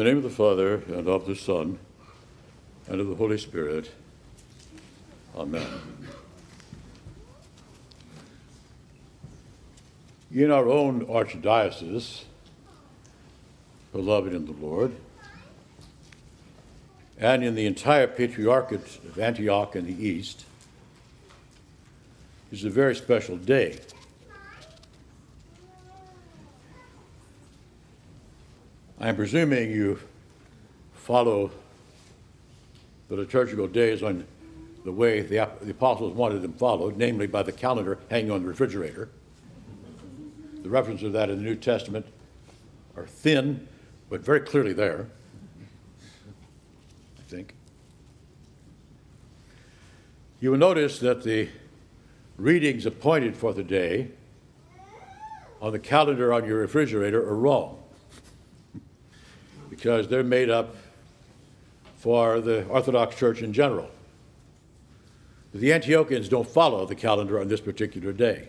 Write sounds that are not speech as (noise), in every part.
the name of the Father, and of the Son, and of the Holy Spirit. Amen. In our own archdiocese, beloved in the Lord, and in the entire Patriarchate of Antioch in the East, is a very special day. I'm presuming you follow the liturgical days on the way the, the apostles wanted them followed, namely by the calendar hanging on the refrigerator. The references of that in the New Testament are thin, but very clearly there, I think. You will notice that the readings appointed for the day on the calendar on your refrigerator are wrong because they're made up for the Orthodox Church in general. The Antiochians don't follow the calendar on this particular day.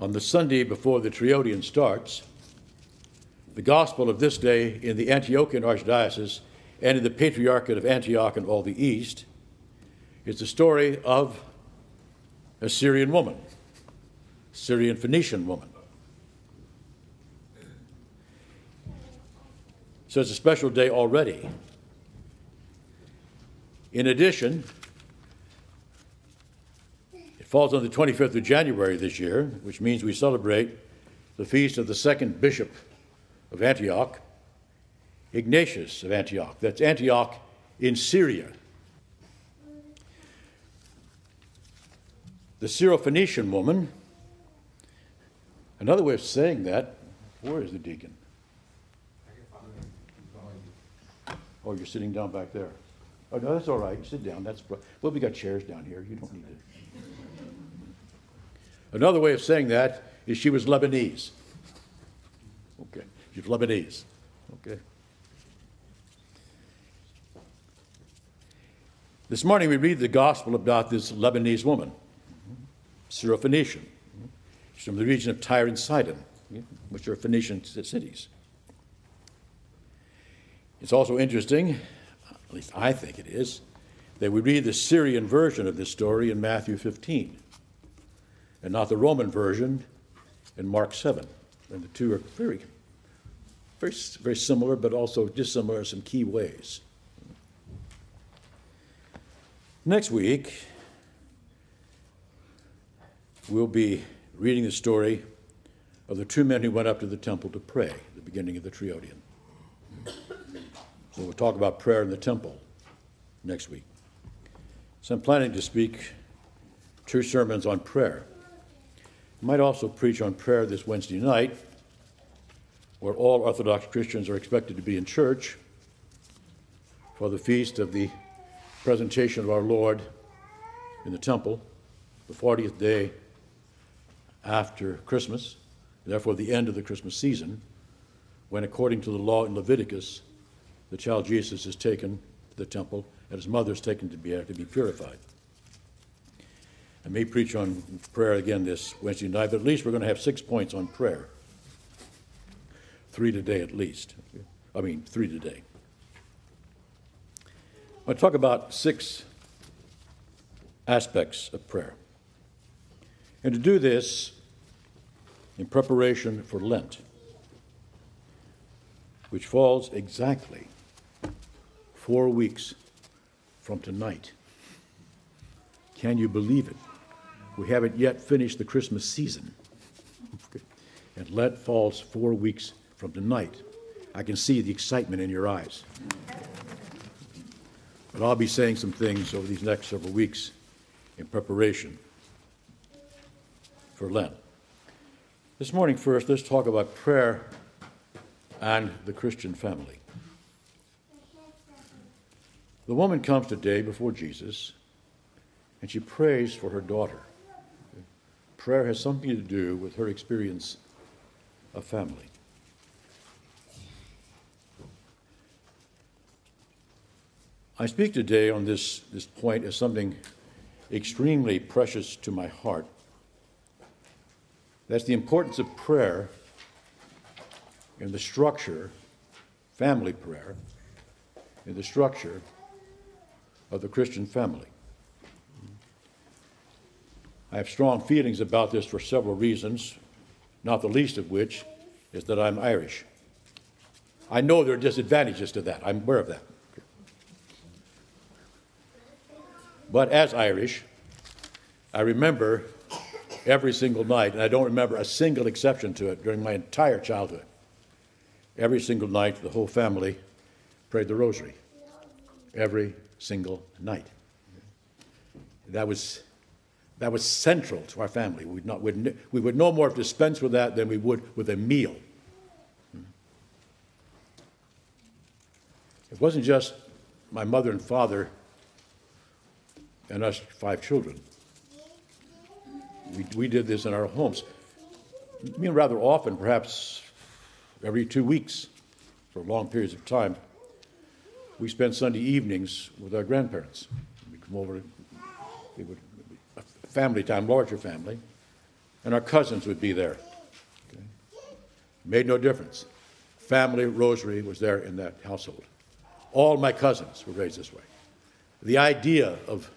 On the Sunday before the Triodion starts, the gospel of this day in the Antiochian Archdiocese and in the Patriarchate of Antioch and all the East is the story of a Syrian woman, Syrian Phoenician woman. So it's a special day already. In addition, it falls on the 25th of January this year, which means we celebrate the feast of the second bishop of Antioch, Ignatius of Antioch. That's Antioch in Syria. The Syrophoenician woman, another way of saying that, where is the deacon? Oh, you're sitting down back there. Oh, no, that's all right. Sit down. That's well, we got chairs down here. You don't need to. Another way of saying that is she was Lebanese. Okay, she's Lebanese. Okay. This morning we read the gospel about this Lebanese woman, Syrophoenician. She's from the region of Tyre and Sidon, which are Phoenician cities. It's also interesting, at least I think it is, that we read the Syrian version of this story in Matthew 15 and not the Roman version in Mark 7. And the two are very, very, very similar, but also dissimilar in some key ways. Next week, we'll be reading the story of the two men who went up to the temple to pray the beginning of the Triodion. So we'll talk about prayer in the temple next week. So I'm planning to speak two sermons on prayer. I might also preach on prayer this Wednesday night, where all Orthodox Christians are expected to be in church for the feast of the presentation of our Lord in the temple, the 40th day after Christmas, therefore the end of the Christmas season, when according to the law in Leviticus, the child Jesus is taken to the temple and his mother is taken to be, to be purified. I may preach on prayer again this Wednesday night, but at least we're going to have six points on prayer. Three today at least. I mean, three today. I want to talk about six aspects of prayer. And to do this in preparation for Lent, which falls exactly four weeks from tonight. Can you believe it? We haven't yet finished the Christmas season. (laughs) and Lent falls four weeks from tonight. I can see the excitement in your eyes. But I'll be saying some things over these next several weeks in preparation for Lent. This morning, first, let's talk about prayer and the Christian family. The woman comes today before Jesus and she prays for her daughter. Prayer has something to do with her experience of family. I speak today on this, this point as something extremely precious to my heart. That's the importance of prayer and the structure family prayer in the structure of the Christian family. I have strong feelings about this for several reasons, not the least of which is that I'm Irish. I know there are disadvantages to that, I'm aware of that. But as Irish, I remember every single night, and I don't remember a single exception to it during my entire childhood. Every single night, the whole family prayed the rosary. Every single night. That was, that was central to our family. We'd not, we'd, we would no more dispense with that than we would with a meal. It wasn't just my mother and father and us five children. We, we did this in our homes. I mean, rather often, perhaps every two weeks for long periods of time. We spent Sunday evenings with our grandparents. We'd come over, we would, family time, larger family, and our cousins would be there. Okay? Made no difference. Family rosary was there in that household. All my cousins were raised this way. The idea of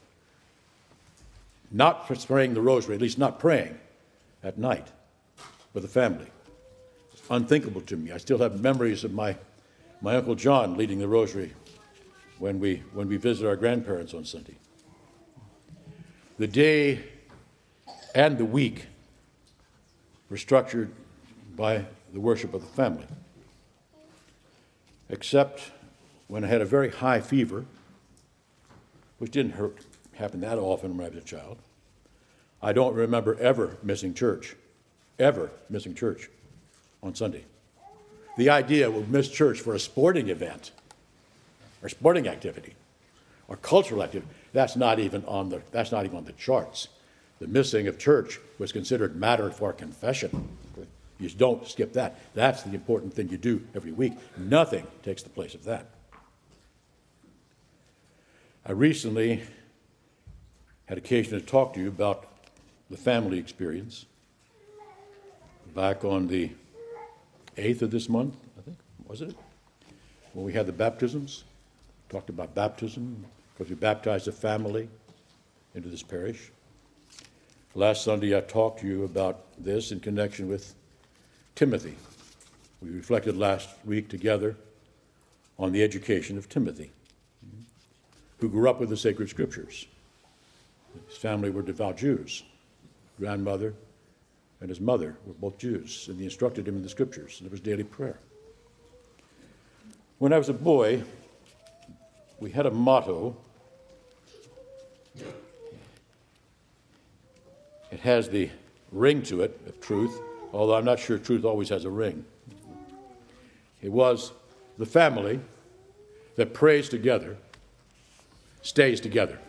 not praying the rosary, at least not praying at night with the family, unthinkable to me. I still have memories of my, my Uncle John leading the rosary when we, when we visit our grandparents on Sunday. The day and the week were structured by the worship of the family, except when I had a very high fever, which didn't hurt, happen that often when I was a child. I don't remember ever missing church, ever missing church on Sunday. The idea we'll miss church for a sporting event or sporting activity or cultural activity, that's not even on the, that's not even on the charts. The missing of church was considered matter for confession. You don't skip that. That's the important thing you do every week. Nothing takes the place of that. I recently had occasion to talk to you about the family experience. Back on the 8th of this month, I think, was it? When we had the baptisms, talked about baptism, because we baptized a family into this parish. Last Sunday, I talked to you about this in connection with Timothy. We reflected last week together on the education of Timothy, who grew up with the sacred scriptures. His family were devout Jews. Grandmother and his mother were both Jews, and they instructed him in the scriptures, and it was daily prayer. When I was a boy, we had a motto. It has the ring to it of truth, although I'm not sure truth always has a ring. It was the family that prays together stays together.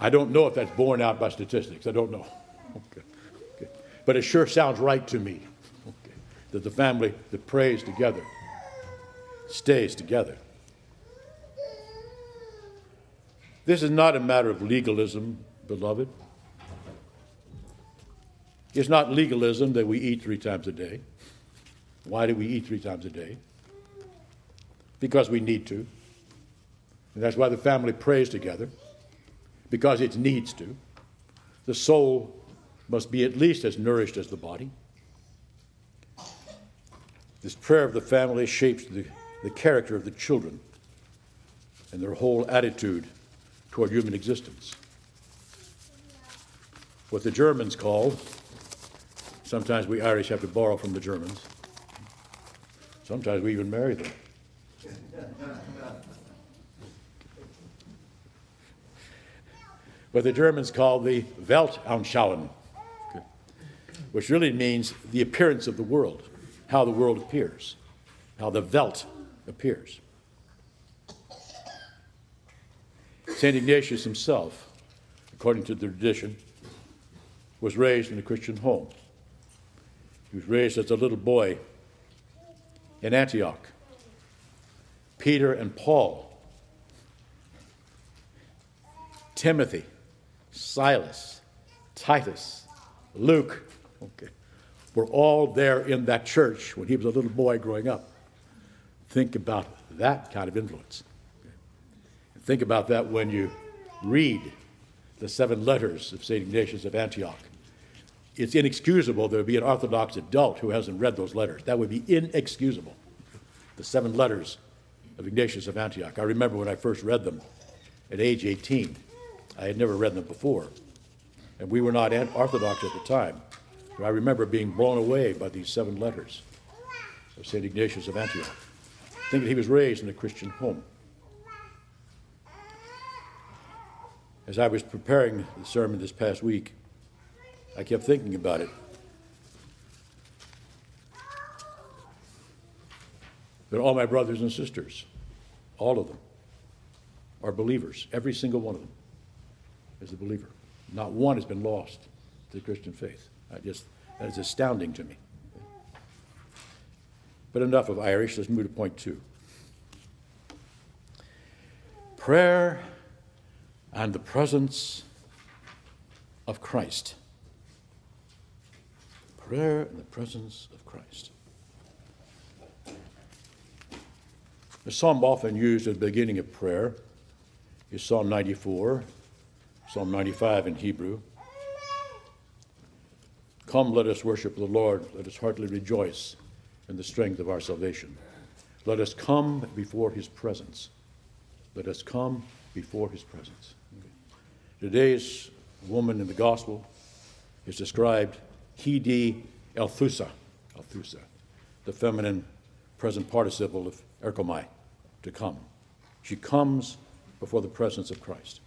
I don't know if that's borne out by statistics. I don't know. (laughs) Okay. okay. But it sure sounds right to me (laughs) okay. that the family that prays together stays together. This is not a matter of legalism, beloved. It's not legalism that we eat three times a day. Why do we eat three times a day? Because we need to. And that's why the family prays together, because it needs to. The soul must be at least as nourished as the body. This prayer of the family shapes the, the character of the children and their whole attitude toward human existence. What the Germans call, sometimes we Irish have to borrow from the Germans, sometimes we even marry them. what the Germans call the Weltanschauung which really means the appearance of the world, how the world appears, how the Welt appears. St. Ignatius himself, according to the tradition, was raised in a Christian home. He was raised as a little boy in Antioch. Peter and Paul, Timothy, Silas, Titus, Luke, Okay. We're all there in that church when he was a little boy growing up. Think about that kind of influence. Think about that when you read the seven letters of St. Ignatius of Antioch. It's inexcusable there would be an Orthodox adult who hasn't read those letters. That would be inexcusable. The seven letters of Ignatius of Antioch. I remember when I first read them at age 18. I had never read them before. And we were not Orthodox at the time. But I remember being blown away by these seven letters of St. Ignatius of Antioch, thinking he was raised in a Christian home. As I was preparing the sermon this past week, I kept thinking about it. That all my brothers and sisters, all of them, are believers. Every single one of them is a believer. Not one has been lost to the Christian faith. I just, that is astounding to me. But enough of Irish. Let's move to point two. Prayer and the presence of Christ. Prayer in the presence of Christ. The psalm often used at the beginning of prayer is Psalm 94, Psalm 95 in Hebrew. Come, let us worship the Lord. Let us heartily rejoice in the strength of our salvation. Let us come before his presence. Let us come before his presence. Today's woman in the gospel is described hidi elthusa, elthusa, the feminine present participle of erkomai, to come. She comes before the presence of Christ.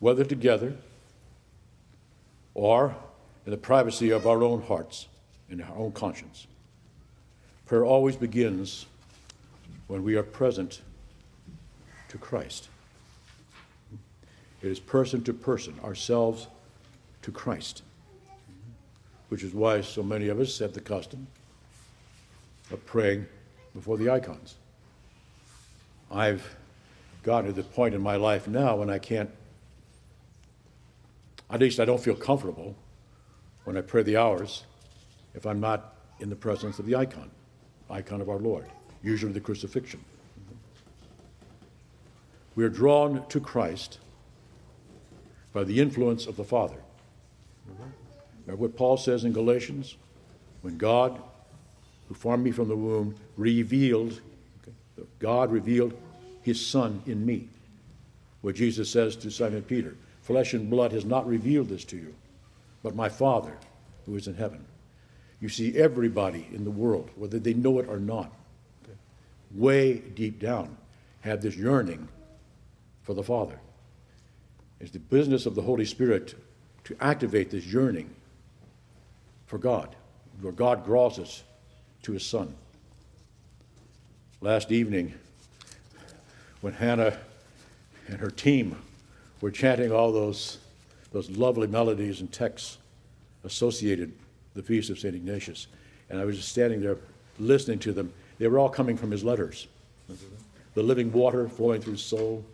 Whether together or in the privacy of our own hearts, in our own conscience, prayer always begins when we are present to Christ. It is person to person, ourselves to Christ, which is why so many of us have the custom of praying before the icons. I've gotten to the point in my life now when I can't, at least I don't feel comfortable when I pray the hours if I'm not in the presence of the icon, icon of our Lord, usually the crucifixion. We are drawn to Christ by the influence of the Father. Remember what Paul says in Galatians? When God, who formed me from the womb, revealed, okay, God revealed his Son in me. What Jesus says to Simon Peter Flesh and blood has not revealed this to you, but my Father who is in heaven. You see, everybody in the world, whether they know it or not, way deep down, have this yearning for the Father. It's the business of the Holy Spirit to activate this yearning for God, where God draws us to His Son. Last evening, when Hannah and her team were chanting all those, those lovely melodies and texts associated with the feast of St. Ignatius, and I was just standing there listening to them, they were all coming from his letters. The living water flowing through his soul,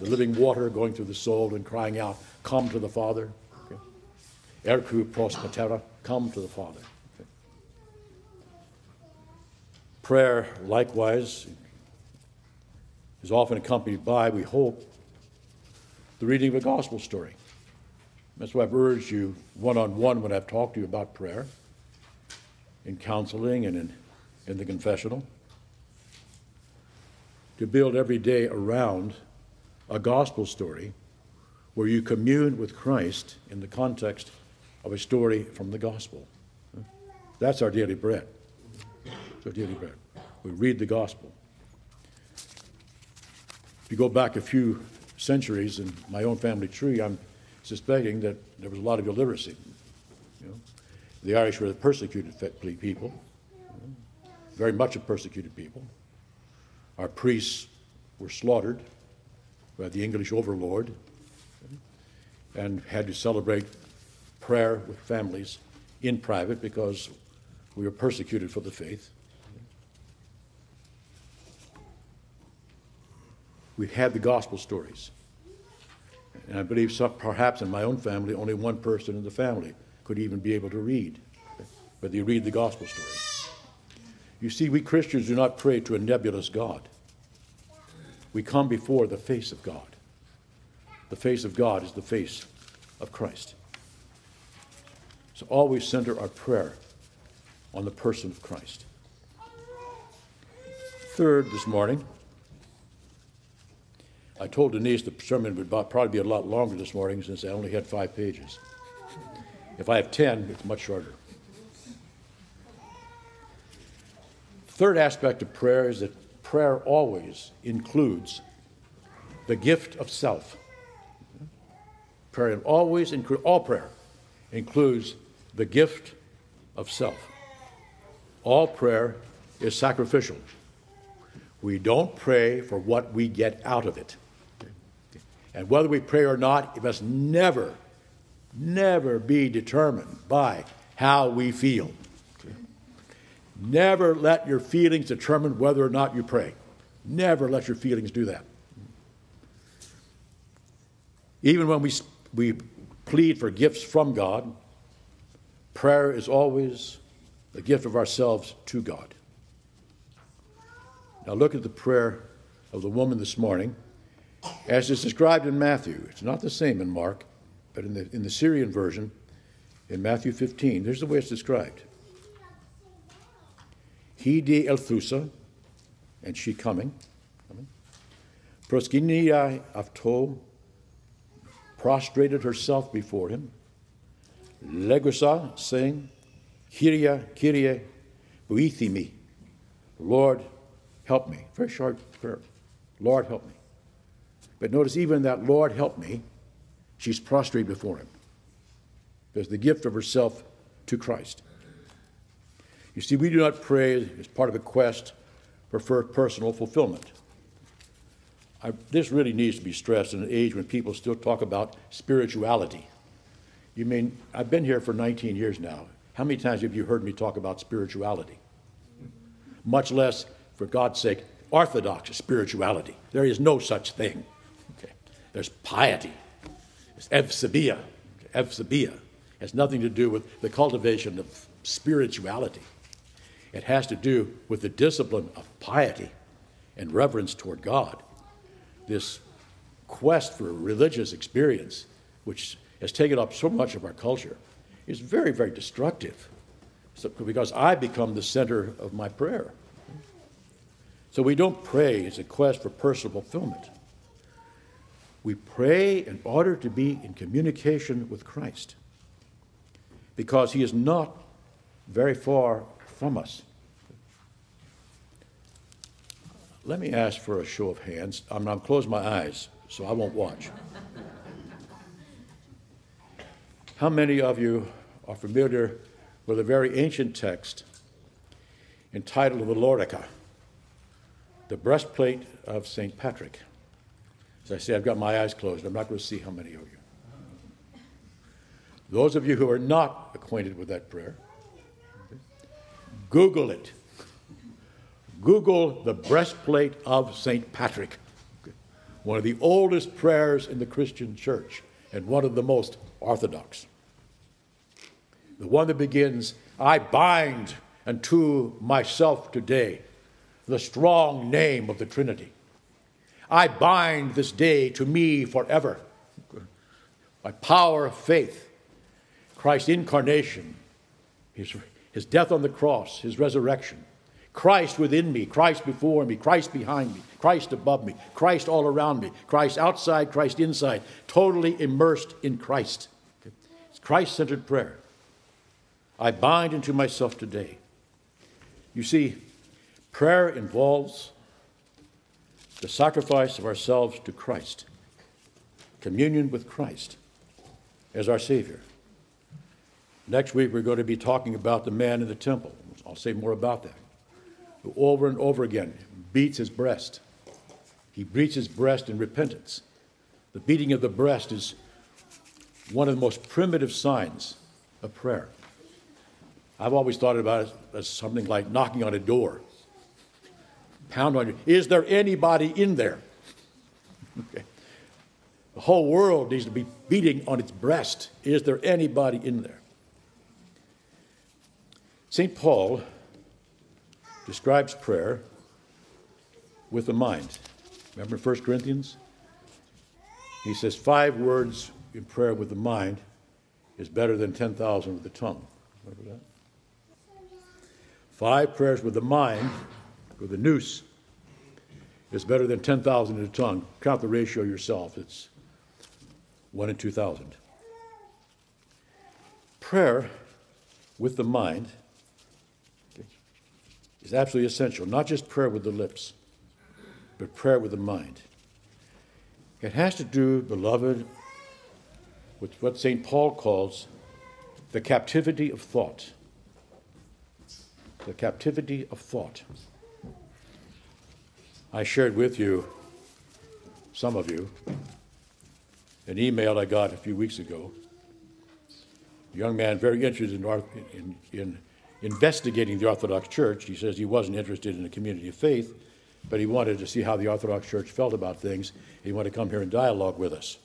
the living water going through the soul and crying out, Come to the Father. Ercu pros patera, come to the Father. Okay. Prayer, likewise, is often accompanied by, we hope, the reading of a gospel story. That's why I've urged you one on one when I've talked to you about prayer, in counseling and in, in the confessional, to build every day around a gospel story where you commune with Christ in the context of a story from the gospel. That's our daily bread. It's our daily bread. We read the gospel. If you go back a few centuries in my own family tree, I'm suspecting that there was a lot of illiteracy. You know? The Irish were the persecuted people, very much a persecuted people. Our priests were slaughtered Uh, the English overlord and had to celebrate prayer with families in private because we were persecuted for the faith. We had the gospel stories. And I believe some, perhaps in my own family, only one person in the family could even be able to read. But they read the gospel story. You see, we Christians do not pray to a nebulous God. We come before the face of God. The face of God is the face of Christ. So always center our prayer on the person of Christ. Third, this morning, I told Denise the sermon would probably be a lot longer this morning since I only had five pages. If I have ten, it's much shorter. Third aspect of prayer is that prayer always includes the gift of self. Prayer always includes, all prayer includes the gift of self. All prayer is sacrificial. We don't pray for what we get out of it. And whether we pray or not, it must never, never be determined by how we feel. Never let your feelings determine whether or not you pray. Never let your feelings do that. Even when we, we plead for gifts from God, prayer is always the gift of ourselves to God. Now look at the prayer of the woman this morning as is described in Matthew. It's not the same in Mark, but in the, in the Syrian version, in Matthew 15, there's the way it's described. He de Elthusa, and she coming, coming. Proskinia avto, prostrated herself before him. Legusa, saying, Kyria, Kyrie, me. Lord, help me. Very short prayer. Lord, help me. But notice, even that Lord, help me, she's prostrate before him. There's the gift of herself to Christ. You see, we do not pray as part of a quest for personal fulfillment. I, this really needs to be stressed in an age when people still talk about spirituality. You mean, I've been here for 19 years now. How many times have you heard me talk about spirituality? Much less, for God's sake, orthodox spirituality. There is no such thing. Okay. There's piety. There's evsebia. Evsebia has nothing to do with the cultivation of spirituality. It has to do with the discipline of piety and reverence toward God. This quest for religious experience, which has taken up so much of our culture, is very, very destructive so, because I become the center of my prayer. So we don't pray as a quest for personal fulfillment. We pray in order to be in communication with Christ because he is not very far from us. Let me ask for a show of hands. I'm, I'm closing my eyes, so I won't watch. How many of you are familiar with a very ancient text entitled the Lorica, the breastplate of St. Patrick? As I say, I've got my eyes closed. I'm not going to see how many of you. Those of you who are not acquainted with that prayer, Google it. Google the breastplate of St. Patrick, one of the oldest prayers in the Christian church and one of the most orthodox. The one that begins, I bind unto myself today the strong name of the Trinity. I bind this day to me forever by power of faith, Christ's incarnation, his his death on the cross, his resurrection. Christ within me, Christ before me, Christ behind me, Christ above me, Christ all around me, Christ outside, Christ inside, totally immersed in Christ. It's Christ centered prayer. I bind into myself today. You see, prayer involves the sacrifice of ourselves to Christ, communion with Christ as our Savior. Next week, we're going to be talking about the man in the temple. I'll say more about that. Who over and over again beats his breast. He beats his breast in repentance. The beating of the breast is one of the most primitive signs of prayer. I've always thought about it as something like knocking on a door. Pound on you. Is there anybody in there? (laughs) Okay. The whole world needs to be beating on its breast. Is there anybody in there? St. Paul describes prayer with the mind. Remember 1 Corinthians? He says five words in prayer with the mind is better than 10,000 with the tongue. Remember that? Five prayers with the mind, with the nous, is better than 10,000 in the tongue. Count the ratio yourself. It's 1 in 2,000. Prayer with the mind is absolutely essential, not just prayer with the lips, but prayer with the mind. It has to do, beloved, with what St. Paul calls the captivity of thought. The captivity of thought. I shared with you, some of you, an email I got a few weeks ago. A young man very interested in, in, in investigating the Orthodox Church. He says he wasn't interested in a community of faith, but he wanted to see how the Orthodox Church felt about things. He wanted to come here and dialogue with us.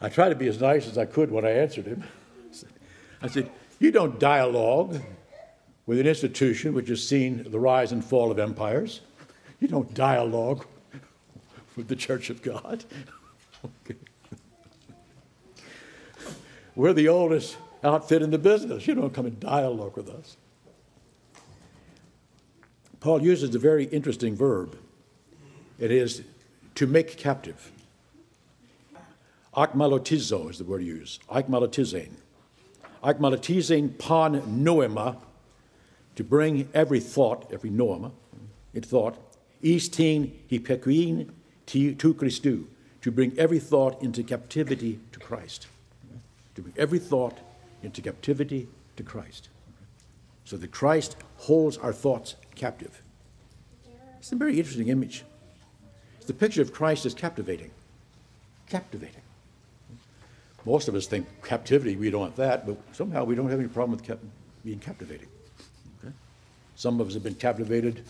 I tried to be as nice as I could when I answered him. I said, You don't dialogue with an institution which has seen the rise and fall of empires. You don't dialogue with the Church of God. (laughs) okay. We're the oldest outfit in the business. You don't come and dialogue with us. Paul uses a very interesting verb. It is to make captive. Akmalotizo is the word used. Akmalotizein. Akmalotizein pan noema, to bring every thought, every noema, in thought, istin hipekuin tu Christu, to bring every thought into captivity to Christ to bring every thought into captivity to Christ. So that Christ holds our thoughts captive. It's a very interesting image. The picture of Christ is captivating. Captivating. Most of us think captivity, we don't want that, but somehow we don't have any problem with cap- being captivating. Okay? Some of us have been captivated.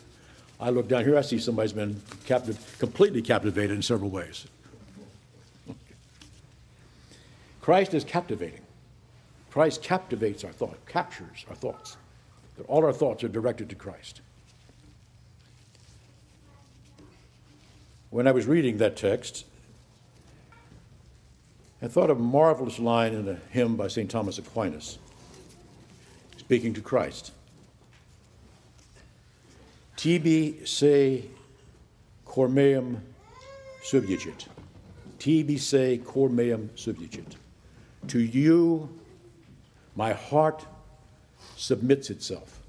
I look down here, I see somebody's been captive, completely captivated in several ways. Christ is captivating. Christ captivates our thought, captures our thoughts. That all our thoughts are directed to Christ. When I was reading that text, I thought of a marvelous line in a hymn by St. Thomas Aquinas, speaking to Christ. Tibi se cor meum subjicit. Tibi se cor meum subjicit. To you, my heart submits itself.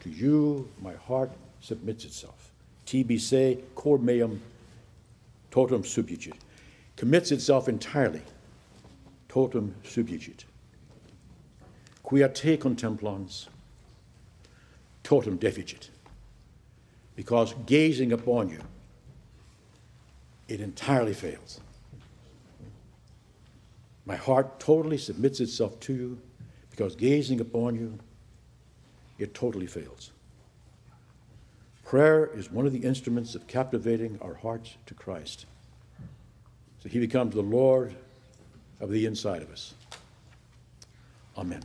To you, my heart submits itself. Se cor meum totum subjicit. Commits itself entirely. Totum subjicit. Quia te contemplans, totum deficit. Because gazing upon you, it entirely fails. My heart totally submits itself to you because gazing upon you, it totally fails. Prayer is one of the instruments of captivating our hearts to Christ. So he becomes the Lord of the inside of us. Amen.